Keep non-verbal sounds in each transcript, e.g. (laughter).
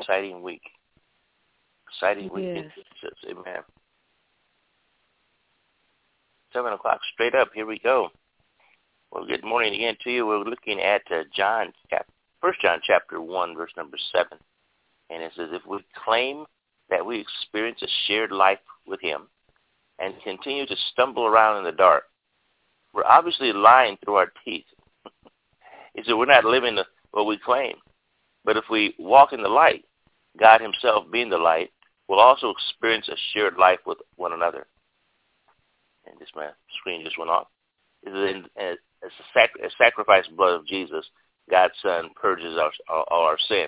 Exciting week. Exciting week. Yes. Amen. Seven o'clock straight up. Here we go. Well, good morning again to you. We're looking at uh, John, chap- First John chapter one, verse number seven, and it says, "If we claim that we experience a shared life with Him, and continue to stumble around in the dark, we're obviously lying through our teeth." (laughs) he said, "We're not living the, what we claim, but if we walk in the light, God Himself being the light, will also experience a shared life with one another." And this my screen just went off. It's a, sac- a sacrifice blood of Jesus, God's Son purges our, all, our sin.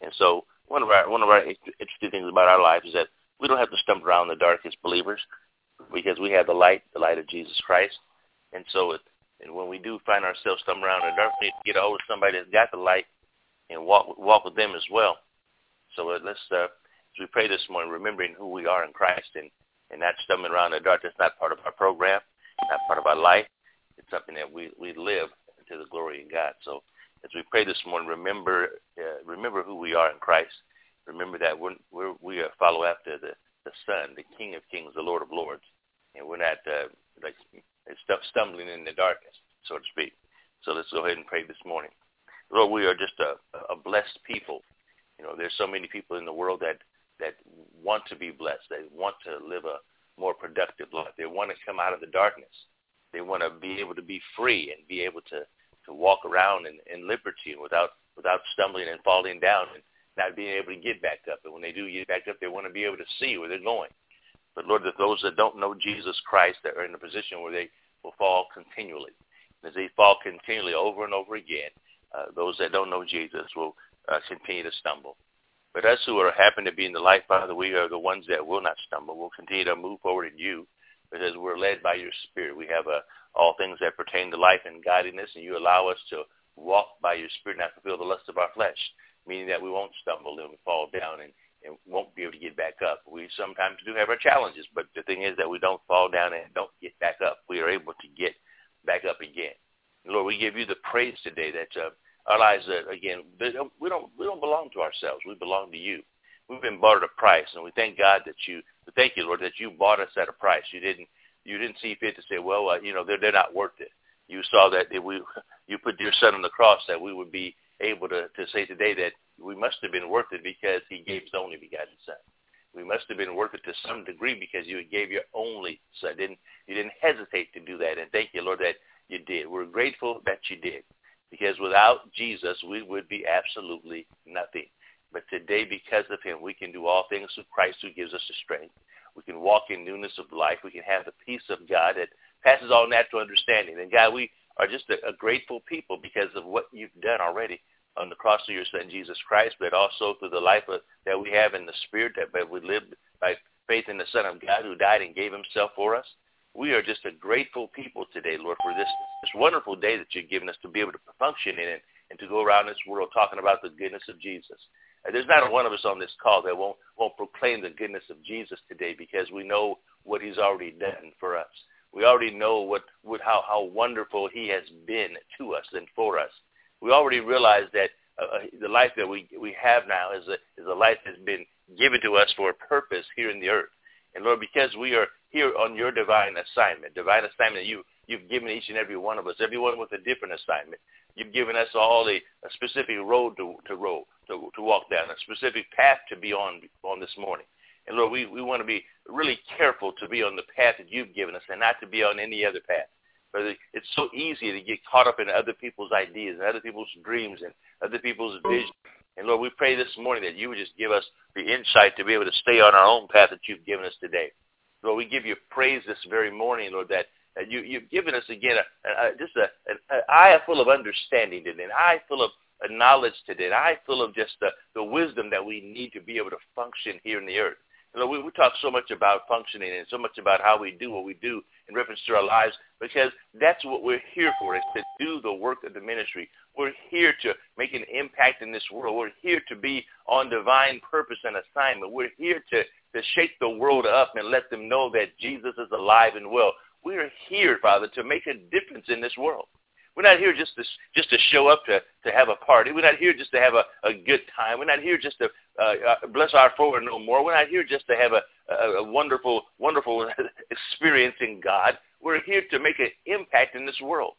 And so one of our one of our interesting things about our life is that we don't have to stumble around the dark as believers because we have the light, the light of Jesus Christ. And so it, and when we do find ourselves stumbling around in the dark, we need to get a hold of somebody that's got the light and walk walk with them as well. So let's uh, as we pray this morning, remembering who we are in Christ and and not stumbling around in the dark. That's not part of our program, not part of our life. It's something that we we live to the glory of God. So as we pray this morning, remember uh, remember who we are in Christ. Remember that we're, we're we follow after the the Son, the King of Kings, the Lord of Lords, and we're not uh, like stumbling in the darkness, so to speak. So let's go ahead and pray this morning. Lord, we are just a, a blessed people. You know, there's so many people in the world that that want to be blessed. They want to live a more productive life. They want to come out of the darkness. They want to be able to be free and be able to to walk around in, in liberty and without without stumbling and falling down and not being able to get back up. And when they do get back up, they want to be able to see where they're going. But Lord, that those that don't know Jesus Christ that are in a position where they will fall continually. As they fall continually over and over again, uh, those that don't know Jesus will uh, continue to stumble. But us who are happen to be in the light, Father, we are the ones that will not stumble. We'll continue to move forward in you because we're led by your spirit. We have uh, all things that pertain to life and godliness, and you allow us to walk by your spirit, not fulfill the lust of our flesh, meaning that we won't stumble and fall down and, and won't be able to get back up. We sometimes do have our challenges, but the thing is that we don't fall down and don't get back up. We are able to get back up again. Lord, we give you the praise today that uh, lives, uh, again, we don't we don't belong to ourselves. We belong to you. We've been bought at a price, and we thank God that you, thank you, Lord, that you bought us at a price. You didn't you didn't see fit to say, well, uh, you know, they're they're not worth it. You saw that we (laughs) you put your son on the cross that we would be able to to say today that we must have been worth it because he gave his only begotten son. We must have been worth it to some degree because you gave your only son. Didn't you didn't hesitate to do that, and thank you, Lord, that you did. We're grateful that you did because without Jesus, we would be absolutely nothing. But today, because of him, we can do all things through Christ who gives us the strength. We can walk in newness of life. We can have the peace of God that passes all natural understanding. And God, we are just a, a grateful people because of what you've done already on the cross of your Son, Jesus Christ, but also through the life of, that we have in the Spirit, that but we live by faith in the Son of God who died and gave himself for us. We are just a grateful people today, Lord, for this, this wonderful day that you've given us to be able to function in it and to go around this world talking about the goodness of Jesus. And there's not one of us on this call that won't, won't proclaim the goodness of Jesus today because we know what he's already done for us. We already know what, what how, how wonderful he has been to us and for us. We already realize that uh, uh, the life that we, we have now is a, is a life that's been given to us for a purpose here in the earth. And Lord, because we are here on your divine assignment, divine assignment you, you've given each and every one of us, everyone with a different assignment. You've given us all a, a specific road to, to roll, to, to walk down, a specific path to be on, on this morning. And Lord, we, we want to be really careful to be on the path that you've given us and not to be on any other path. But it's so easy to get caught up in other people's ideas and other people's dreams and other people's visions. And Lord, we pray this morning that you would just give us the insight to be able to stay on our own path that you've given us today. Lord, we give you praise this very morning, Lord, that you, you've given us again a, a, just a, an, an eye full of understanding today, an eye full of knowledge today, an eye full of just the, the wisdom that we need to be able to function here in the earth. You know, we, we talk so much about functioning and so much about how we do what we do in reference to our lives because that's what we're here for, is to do the work of the ministry. We're here to make an impact in this world. We're here to be on divine purpose and assignment. We're here to, to shake the world up and let them know that Jesus is alive and well. We are here, Father, to make a difference in this world. We're not here just to just to show up to to have a party. We're not here just to have a, a good time. We're not here just to uh, uh, bless our forward no more. We're not here just to have a, a, a wonderful wonderful (laughs) experience in God. We're here to make an impact in this world.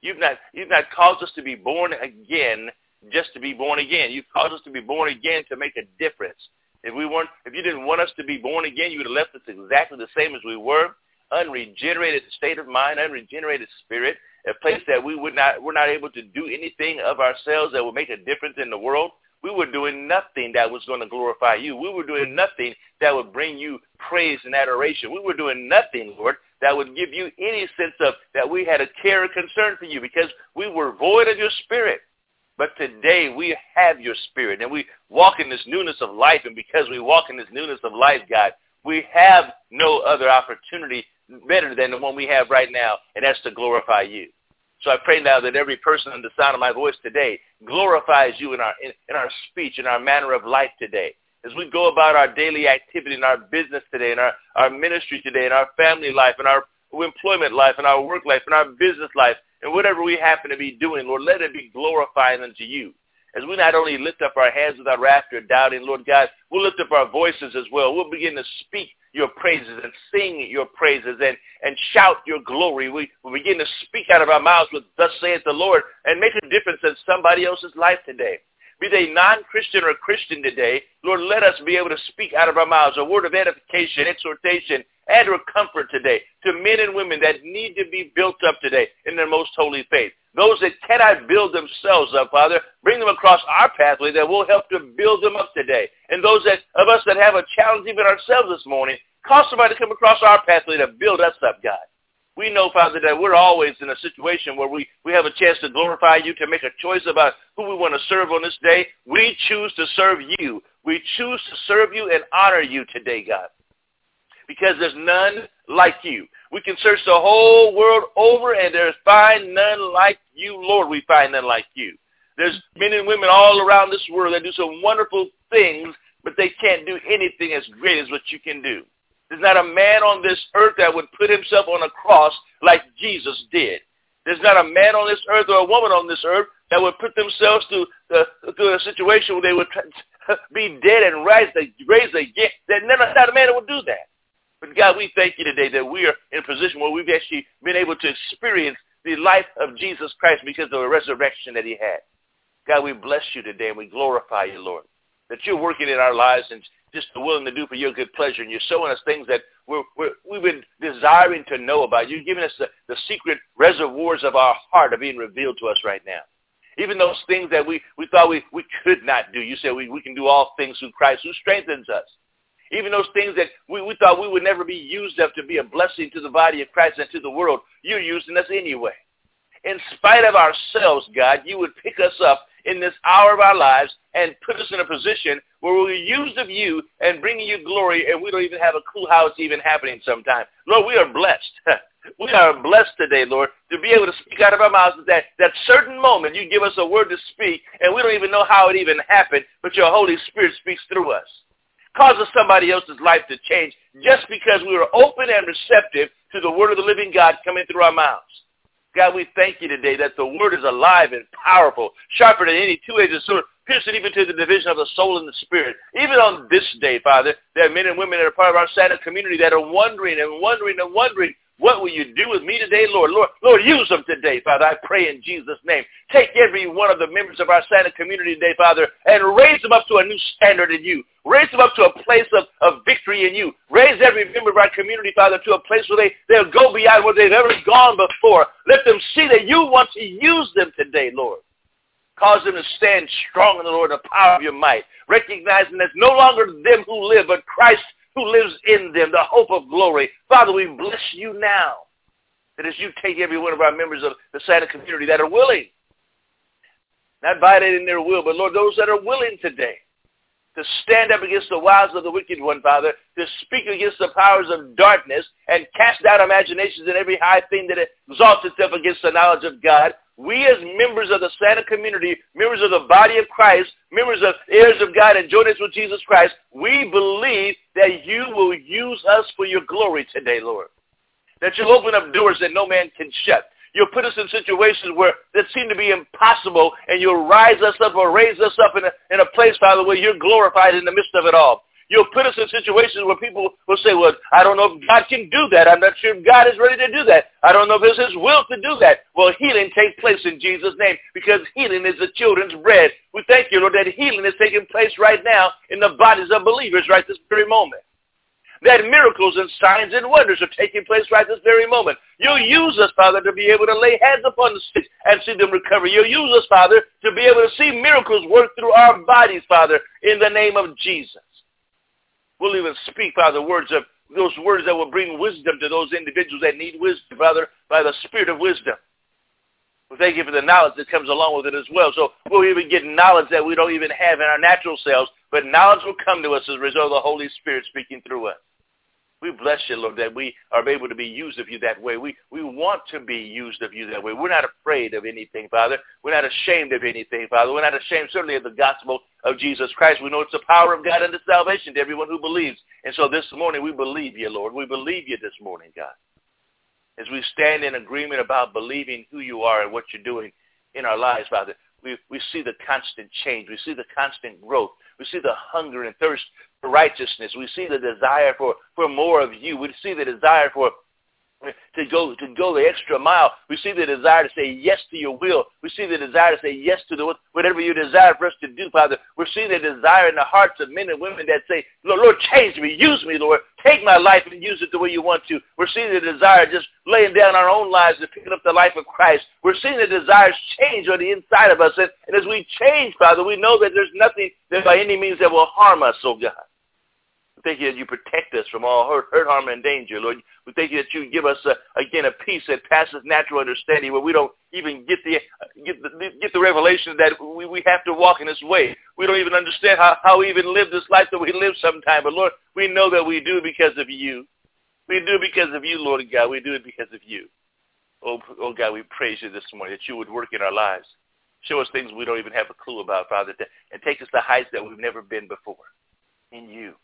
You've not you've not caused us to be born again just to be born again. You've caused us to be born again to make a difference. If we weren't, if you didn't want us to be born again, you would have left us exactly the same as we were, unregenerated state of mind, unregenerated spirit, a place that we would not, we're not able to do anything of ourselves that would make a difference in the world, we were doing nothing that was going to glorify you. We were doing nothing that would bring you praise and adoration. We were doing nothing, Lord, that would give you any sense of that we had a care or concern for you because we were void of your spirit. But today we have your spirit and we walk in this newness of life. And because we walk in this newness of life, God, we have no other opportunity better than the one we have right now, and that's to glorify you. So I pray now that every person under the sound of my voice today glorifies you in our, in, in our speech, in our manner of life today. As we go about our daily activity in our business today, in our, our ministry today, in our family life, in our employment life, in our work life, in our business life, and whatever we happen to be doing, Lord, let it be glorifying unto you. As we not only lift up our hands without wrath or doubting, Lord God, we'll lift up our voices as well. We'll begin to speak your praises and sing your praises and, and shout your glory. We, we begin to speak out of our mouths with thus saith the Lord and make a difference in somebody else's life today. Be they non-Christian or Christian today, Lord, let us be able to speak out of our mouths a word of edification, exhortation, and or comfort today to men and women that need to be built up today in their most holy faith. Those that cannot build themselves up, Father, bring them across our pathway that will help to build them up today. And those that, of us that have a challenge even ourselves this morning, cause somebody to come across our pathway to build us up, God. We know, Father, that we're always in a situation where we, we have a chance to glorify you, to make a choice about who we want to serve on this day. We choose to serve you. We choose to serve you and honor you today, God. Because there's none like you. We can search the whole world over and there's find none like you, Lord. We find none like you. There's men and women all around this world that do some wonderful things, but they can't do anything as great as what you can do. There's not a man on this earth that would put himself on a cross like Jesus did. There's not a man on this earth or a woman on this earth that would put themselves to, uh, to a situation where they would (laughs) be dead and rise, raise again. There's not a man that would do that. But God, we thank you today that we are in a position where we've actually been able to experience the life of Jesus Christ because of the resurrection that he had. God, we bless you today and we glorify you, Lord, that you're working in our lives and just willing to do for your good pleasure. And you're showing us things that we're, we're, we've been desiring to know about. You're giving us the, the secret reservoirs of our heart are being revealed to us right now. Even those things that we, we thought we, we could not do. You said we, we can do all things through Christ who strengthens us. Even those things that we, we thought we would never be used of to be a blessing to the body of Christ and to the world, you're using us anyway. In spite of ourselves, God, you would pick us up in this hour of our lives and put us in a position where we're used of you and bringing you glory and we don't even have a clue how it's even happening sometimes. Lord, we are blessed. (laughs) we are blessed today, Lord, to be able to speak out of our mouths at that, that certain moment you give us a word to speak and we don't even know how it even happened, but your Holy Spirit speaks through us causes somebody else's life to change just because we were open and receptive to the word of the living God coming through our mouths. God, we thank you today that the word is alive and powerful, sharper than any two-edged sword, piercing even to the division of the soul and the spirit. Even on this day, Father, there are men and women that are part of our SANA community that are wondering and wondering and wondering, what will you do with me today, Lord? Lord, Lord, use them today, Father. I pray in Jesus' name. Take every one of the members of our SANA community today, Father, and raise them up to a new standard in you. Raise them up to a place of, of victory in you. Raise every member of our community, Father, to a place where they, they'll go beyond where they've ever gone before. Let them see that you want to use them today, Lord. Cause them to stand strong in the Lord, the power of your might, recognizing that it's no longer them who live, but Christ who lives in them, the hope of glory. Father, we bless you now that as you take every one of our members of the SANA community that are willing, not violating their will, but Lord, those that are willing today to stand up against the wiles of the wicked one, Father, to speak against the powers of darkness and cast down imaginations and every high thing that exalts itself against the knowledge of God. We as members of the SANA community, members of the body of Christ, members of heirs of God and joiners with Jesus Christ, we believe that you will use us for your glory today, Lord. That you'll open up doors that no man can shut. You'll put us in situations where that seem to be impossible, and you'll rise us up or raise us up in a, in a place, Father, where you're glorified in the midst of it all. You'll put us in situations where people will say, well, I don't know if God can do that. I'm not sure if God is ready to do that. I don't know if it's his will to do that. Well, healing takes place in Jesus' name because healing is the children's bread. We thank you, Lord, that healing is taking place right now in the bodies of believers right this very moment that miracles and signs and wonders are taking place right this very moment. You'll use us, Father, to be able to lay hands upon the sick and see them recover. You'll use us, Father, to be able to see miracles work through our bodies, Father, in the name of Jesus. We'll even speak, Father, words of those words that will bring wisdom to those individuals that need wisdom, Father, by the Spirit of wisdom. We thank you for the knowledge that comes along with it as well. So we'll even get knowledge that we don't even have in our natural selves, but knowledge will come to us as a result of the Holy Spirit speaking through us. We bless you, Lord, that we are able to be used of you that way. We, we want to be used of you that way. We're not afraid of anything, Father. We're not ashamed of anything, Father. We're not ashamed, certainly, of the gospel of Jesus Christ. We know it's the power of God unto salvation to everyone who believes. And so this morning, we believe you, Lord. We believe you this morning, God. As we stand in agreement about believing who you are and what you're doing in our lives, Father, we, we see the constant change. We see the constant growth. We see the hunger and thirst for righteousness. We see the desire for, for more of you. We see the desire for to go to go the extra mile. We see the desire to say yes to your will. We see the desire to say yes to the whatever you desire for us to do, Father. We're seeing the desire in the hearts of men and women that say, Lord, Lord, change me, use me, Lord. Take my life and use it the way you want to. We're seeing the desire just laying down our own lives and picking up the life of Christ. We're seeing the desires change on the inside of us. And, and as we change, Father, we know that there's nothing that by any means that will harm us, oh God. We thank you that you protect us from all hurt, hurt, harm, and danger, Lord. We thank you that you give us, uh, again, a peace that passes natural understanding where we don't even get the, get the, get the revelation that we, we have to walk in this way. We don't even understand how, how we even live this life that we live sometime. But, Lord, we know that we do because of you. We do because of you, Lord God. We do it because of you. Oh, oh God, we praise you this morning that you would work in our lives. Show us things we don't even have a clue about, Father, and take us to heights that we've never been before in you.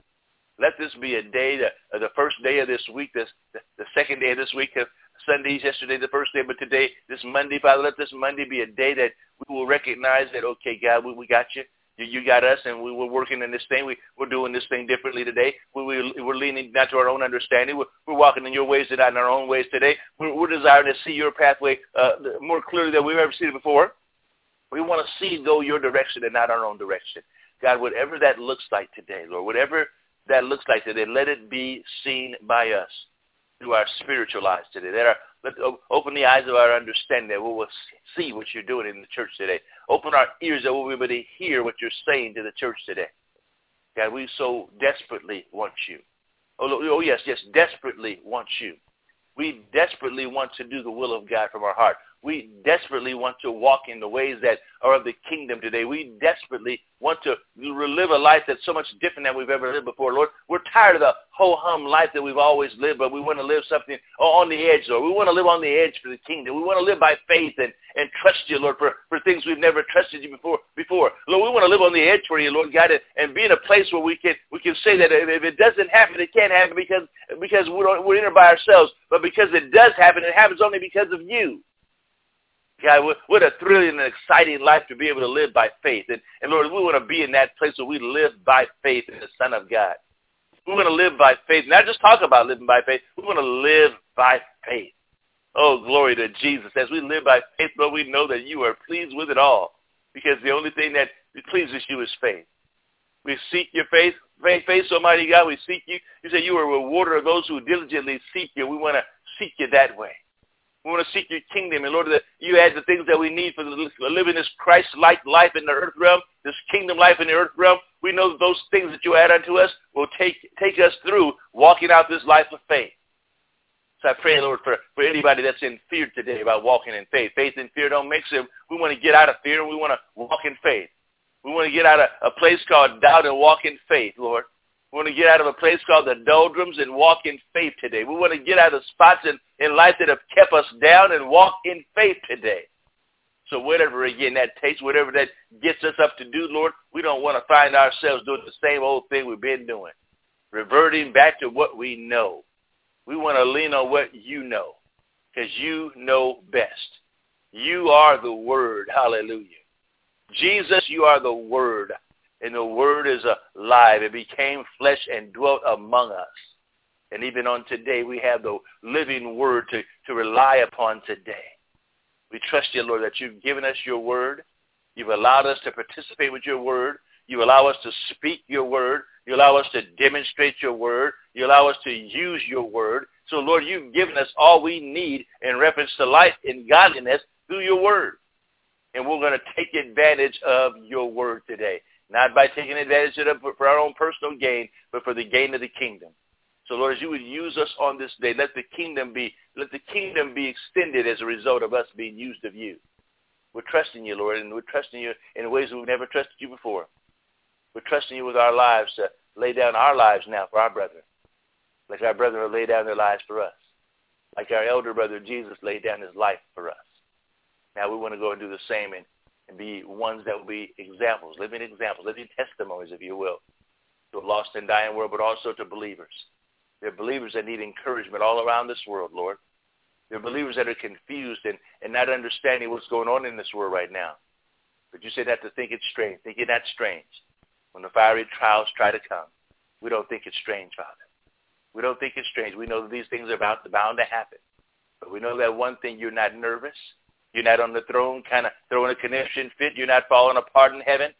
Let this be a day, that, uh, the first day of this week, this, the, the second day of this week of Sundays, yesterday the first day, but today, this Monday, Father, let this Monday be a day that we will recognize that, okay, God, we, we got you. You, you got us, and we, we're working in this thing. We, we're doing this thing differently today. We, we, we're leaning not to our own understanding. We're, we're walking in your ways and not in our own ways today. We're, we're desiring to see your pathway uh, more clearly than we've ever seen it before. We want to see, go your direction and not our own direction. God, whatever that looks like today, Lord, whatever that looks like today. Let it be seen by us through our spiritual eyes today. Let, our, let open the eyes of our understanding that we will see what you're doing in the church today. Open our ears that we'll be able to hear what you're saying to the church today. God, we so desperately want you. Oh, oh yes, yes, desperately want you. We desperately want to do the will of God from our heart. We desperately want to walk in the ways that are of the kingdom today. We desperately want to live a life that's so much different than we've ever lived before, Lord. We're tired of the ho-hum life that we've always lived, but we want to live something on the edge, Lord. We want to live on the edge for the kingdom. We want to live by faith and, and trust you, Lord, for, for things we've never trusted you before. Before, Lord, we want to live on the edge for you, Lord God, and, and be in a place where we can we can say that if it doesn't happen, it can't happen because because we don't, we're in it by ourselves, but because it does happen, it happens only because of you. God, what a thrilling and exciting life to be able to live by faith. And, and Lord, we want to be in that place where we live by faith in the Son of God. We want to live by faith, not just talk about living by faith. We want to live by faith. Oh, glory to Jesus. As we live by faith, Lord, we know that you are pleased with it all because the only thing that pleases you is faith. We seek your faith, faith, faith, Almighty God. We seek you. You say you are a rewarder of those who diligently seek you. We want to seek you that way. We want to seek your kingdom. And Lord, that you add the things that we need for living this Christ-like life in the earth realm, this kingdom life in the earth realm. We know that those things that you add unto us will take, take us through walking out this life of faith. So I pray, Lord, for, for anybody that's in fear today about walking in faith. Faith and fear don't mix it. We want to get out of fear and we want to walk in faith. We want to get out of a place called doubt and walk in faith, Lord. We want to get out of a place called the doldrums and walk in faith today. We want to get out of spots in, in life that have kept us down and walk in faith today. So whatever, again, that takes, whatever that gets us up to do, Lord, we don't want to find ourselves doing the same old thing we've been doing, reverting back to what we know. We want to lean on what you know because you know best. You are the Word. Hallelujah. Jesus, you are the Word, and the Word is alive. It became flesh and dwelt among us. And even on today, we have the living Word to, to rely upon today. We trust you, Lord, that you've given us your Word. You've allowed us to participate with your Word. You allow us to speak your Word. You allow us to demonstrate your Word. You allow us to use your Word. So, Lord, you've given us all we need in reference to life and godliness through your Word and we're going to take advantage of your word today. Not by taking advantage of it for our own personal gain, but for the gain of the kingdom. So Lord, as you would use us on this day, let the kingdom be let the kingdom be extended as a result of us being used of you. We're trusting you, Lord, and we're trusting you in ways we've never trusted you before. We're trusting you with our lives to lay down our lives now for our brethren, like our brethren have laid down their lives for us, like our elder brother Jesus laid down his life for us. Now we want to go and do the same and, and be ones that will be examples, living examples, living testimonies, if you will, to a lost and dying world, but also to believers. There are believers that need encouragement all around this world, Lord. There are believers that are confused and, and not understanding what's going on in this world right now. But you say that to think it's strange. Think it not strange. When the fiery trials try to come, we don't think it's strange, Father. We don't think it's strange. We know that these things are about bound to happen. But we know that one thing, you're not nervous. You're not on the throne kind of throwing a conniption fit. You're not falling apart in heaven.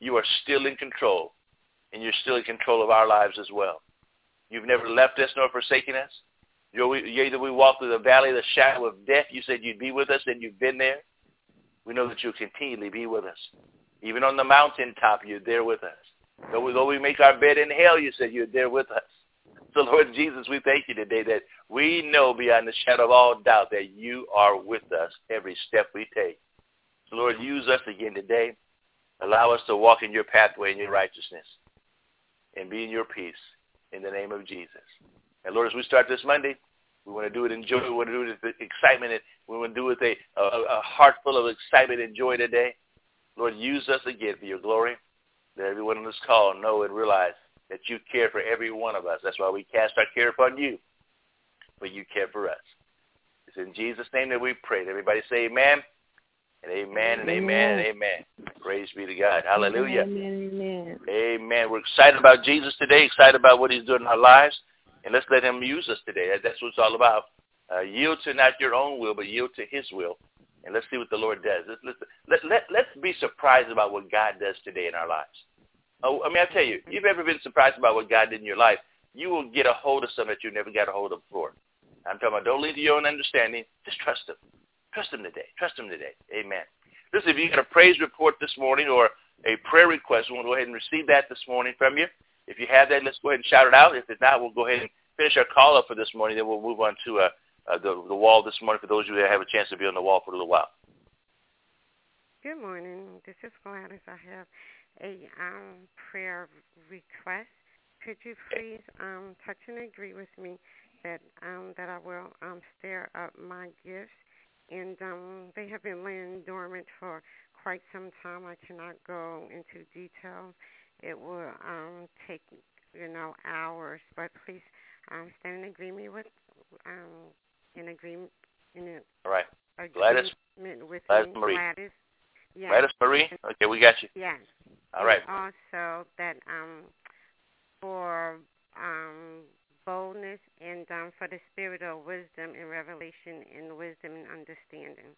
You are still in control, and you're still in control of our lives as well. You've never left us nor forsaken us. You're, Yea, that we walk through the valley of the shadow of death, you said you'd be with us, and you've been there. We know that you'll continually be with us. Even on the mountaintop, you're there with us. Though we, though we make our bed in hell, you said you're there with us. So, Lord Jesus, we thank you today that we know beyond the shadow of all doubt that you are with us every step we take. So, Lord, use us again today. Allow us to walk in your pathway in your righteousness and be in your peace in the name of Jesus. And Lord, as we start this Monday, we want to do it in joy. We want to do it with excitement. And We want to do it with a, a, a heart full of excitement and joy today. Lord, use us again for your glory. Let everyone on this call know and realize that you care for every one of us. That's why we cast our care upon you, but you care for us. It's in Jesus' name that we pray. Everybody say amen and amen and amen and amen. Praise be to God. Hallelujah. Amen, amen. Amen. We're excited about Jesus today, excited about what he's doing in our lives, and let's let him use us today. That's what it's all about. Uh, yield to not your own will, but yield to his will. And let's see what the Lord does. Let's, let's, let, let, let's be surprised about what God does today in our lives. I mean, I tell you, if you've ever been surprised about what God did in your life, you will get a hold of something that you never got a hold of before. I'm talking about don't lean to your own understanding. Just trust him. Trust him today. Trust him today. Amen. Listen, if you got a praise report this morning or a prayer request, we want to go ahead and receive that this morning from you. If you have that, let's go ahead and shout it out. If not, we'll go ahead and finish our call up for this morning. Then we'll move on to uh, uh, the, the wall this morning for those of you that have a chance to be on the wall for a little while. Good morning. This is Gladys. I have a um, prayer request. Could you please um, touch and agree with me that um, that I will um, stir up my gifts? And um, they have been laying dormant for quite some time. I cannot go into detail. It will um, take you know hours, but please um, stand in agreement with um, in agreement in a, All right. Gladys. with Gladys me, Marie. Gladys. Yes. Gladys Marie. Okay, we got you. Yes. All right. And also that um for um boldness and um for the spirit of wisdom and revelation and wisdom and understanding.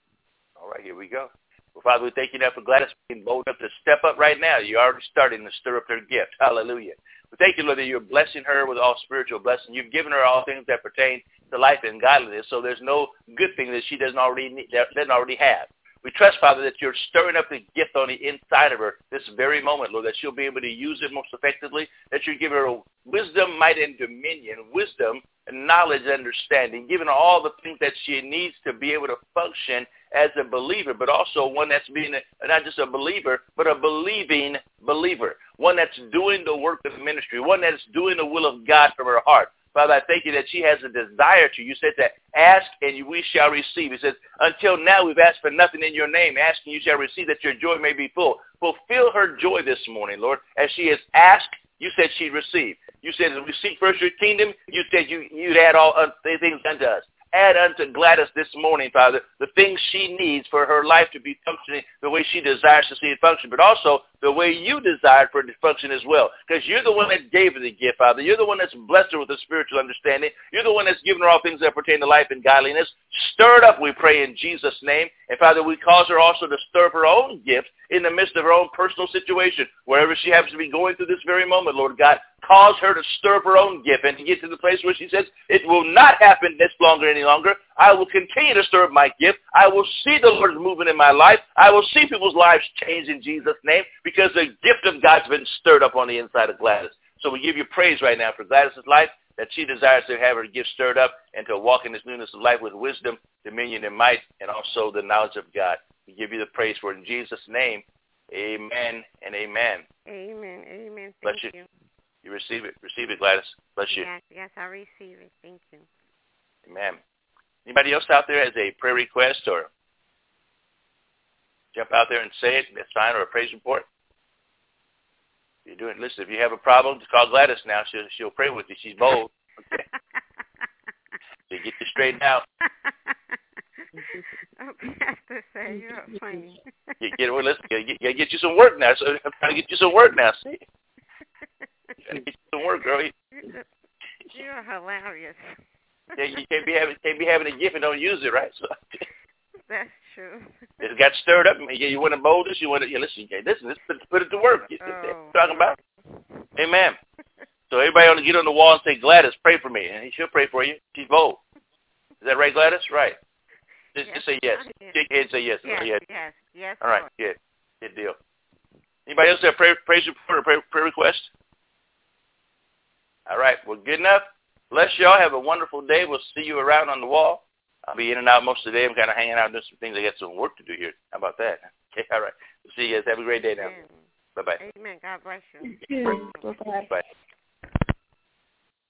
All right, here we go. Well, Father, we thank you now for Gladys being bold enough to step up right now. You're already starting to stir up her gift. Hallelujah. We thank you, Lord, that you're blessing her with all spiritual blessing. You've given her all things that pertain to life and godliness, so there's no good thing that she doesn't already need, doesn't already have. We trust, Father, that you're stirring up the gift on the inside of her this very moment, Lord, that she'll be able to use it most effectively, that you give her wisdom, might, and dominion, wisdom and knowledge and understanding, giving her all the things that she needs to be able to function as a believer, but also one that's being a, not just a believer, but a believing believer, one that's doing the work of ministry, one that's doing the will of God from her heart. Father, I thank you that she has a desire to. You said that ask and we shall receive. He says, until now we've asked for nothing in your name. Asking you shall receive that your joy may be full. Fulfill her joy this morning, Lord, as she has asked you said she'd receive. You said as we seek first your kingdom, you said you, you'd add all things unto us add unto Gladys this morning, Father, the things she needs for her life to be functioning the way she desires to see it function, but also the way you desired for it to function as well. Because you're the one that gave her the gift, Father. You're the one that's blessed her with a spiritual understanding. You're the one that's given her all things that pertain to life and godliness. Stir it up, we pray, in Jesus' name. And Father, we cause her also to stir up her own gifts in the midst of her own personal situation, wherever she happens to be going through this very moment, Lord God. Cause her to stir up her own gift and to get to the place where she says, it will not happen this longer any longer. I will continue to stir up my gift. I will see the Lord moving in my life. I will see people's lives change in Jesus' name because the gift of God's been stirred up on the inside of Gladys. So we give you praise right now for Gladys' life, that she desires to have her gift stirred up and to walk in this newness of life with wisdom, dominion, and might, and also the knowledge of God. We give you the praise for it in Jesus' name. Amen and amen. Amen. Amen. Thank Bless you. you. You receive it. Receive it, Gladys. Bless you. Yes, yes, I receive it. Thank you. Amen. Anybody else out there has a prayer request or jump out there and say it, that's fine, or a praise report? If you're doing, listen, if you have a problem, just call Gladys now. She'll, she'll pray with you. She's bold. (laughs) Okay. so get you straightened out. (laughs) oh, Pastor say you're funny. get, get, well, listen, get, get, get you some work now. So I'm trying to get you some work now. See? Get you some work, girl. (laughs) You're hilarious. Yeah, you can't be having can't be having a gift and don't use it, right? (laughs) So that's true. It got stirred up. You, you want to mold this? You want to yeah, listen? Okay, listen, let's put, put it to work. You oh. talking about? Amen. So everybody ought to get on the wall and say, Gladys, pray for me, and she'll pray for you. She's bold. Is that right, Gladys? Right. Just, yes. just say yes. Shake your head and say yes. Yes, yes, yes, yes. All right, good. Good deal. Anybody else have prayer, praise report or prayer, prayer request? All right. Well, good enough. Bless y'all. Have a wonderful day. We'll see you around on the wall. I'll be in and out most of the day. I'm kind of hanging out doing some things. I got some work to do here. How about that? (laughs) Okay. All right. We'll see you guys. Have a great day now. Bye-bye. Amen. God bless you. Bye-bye. Bye.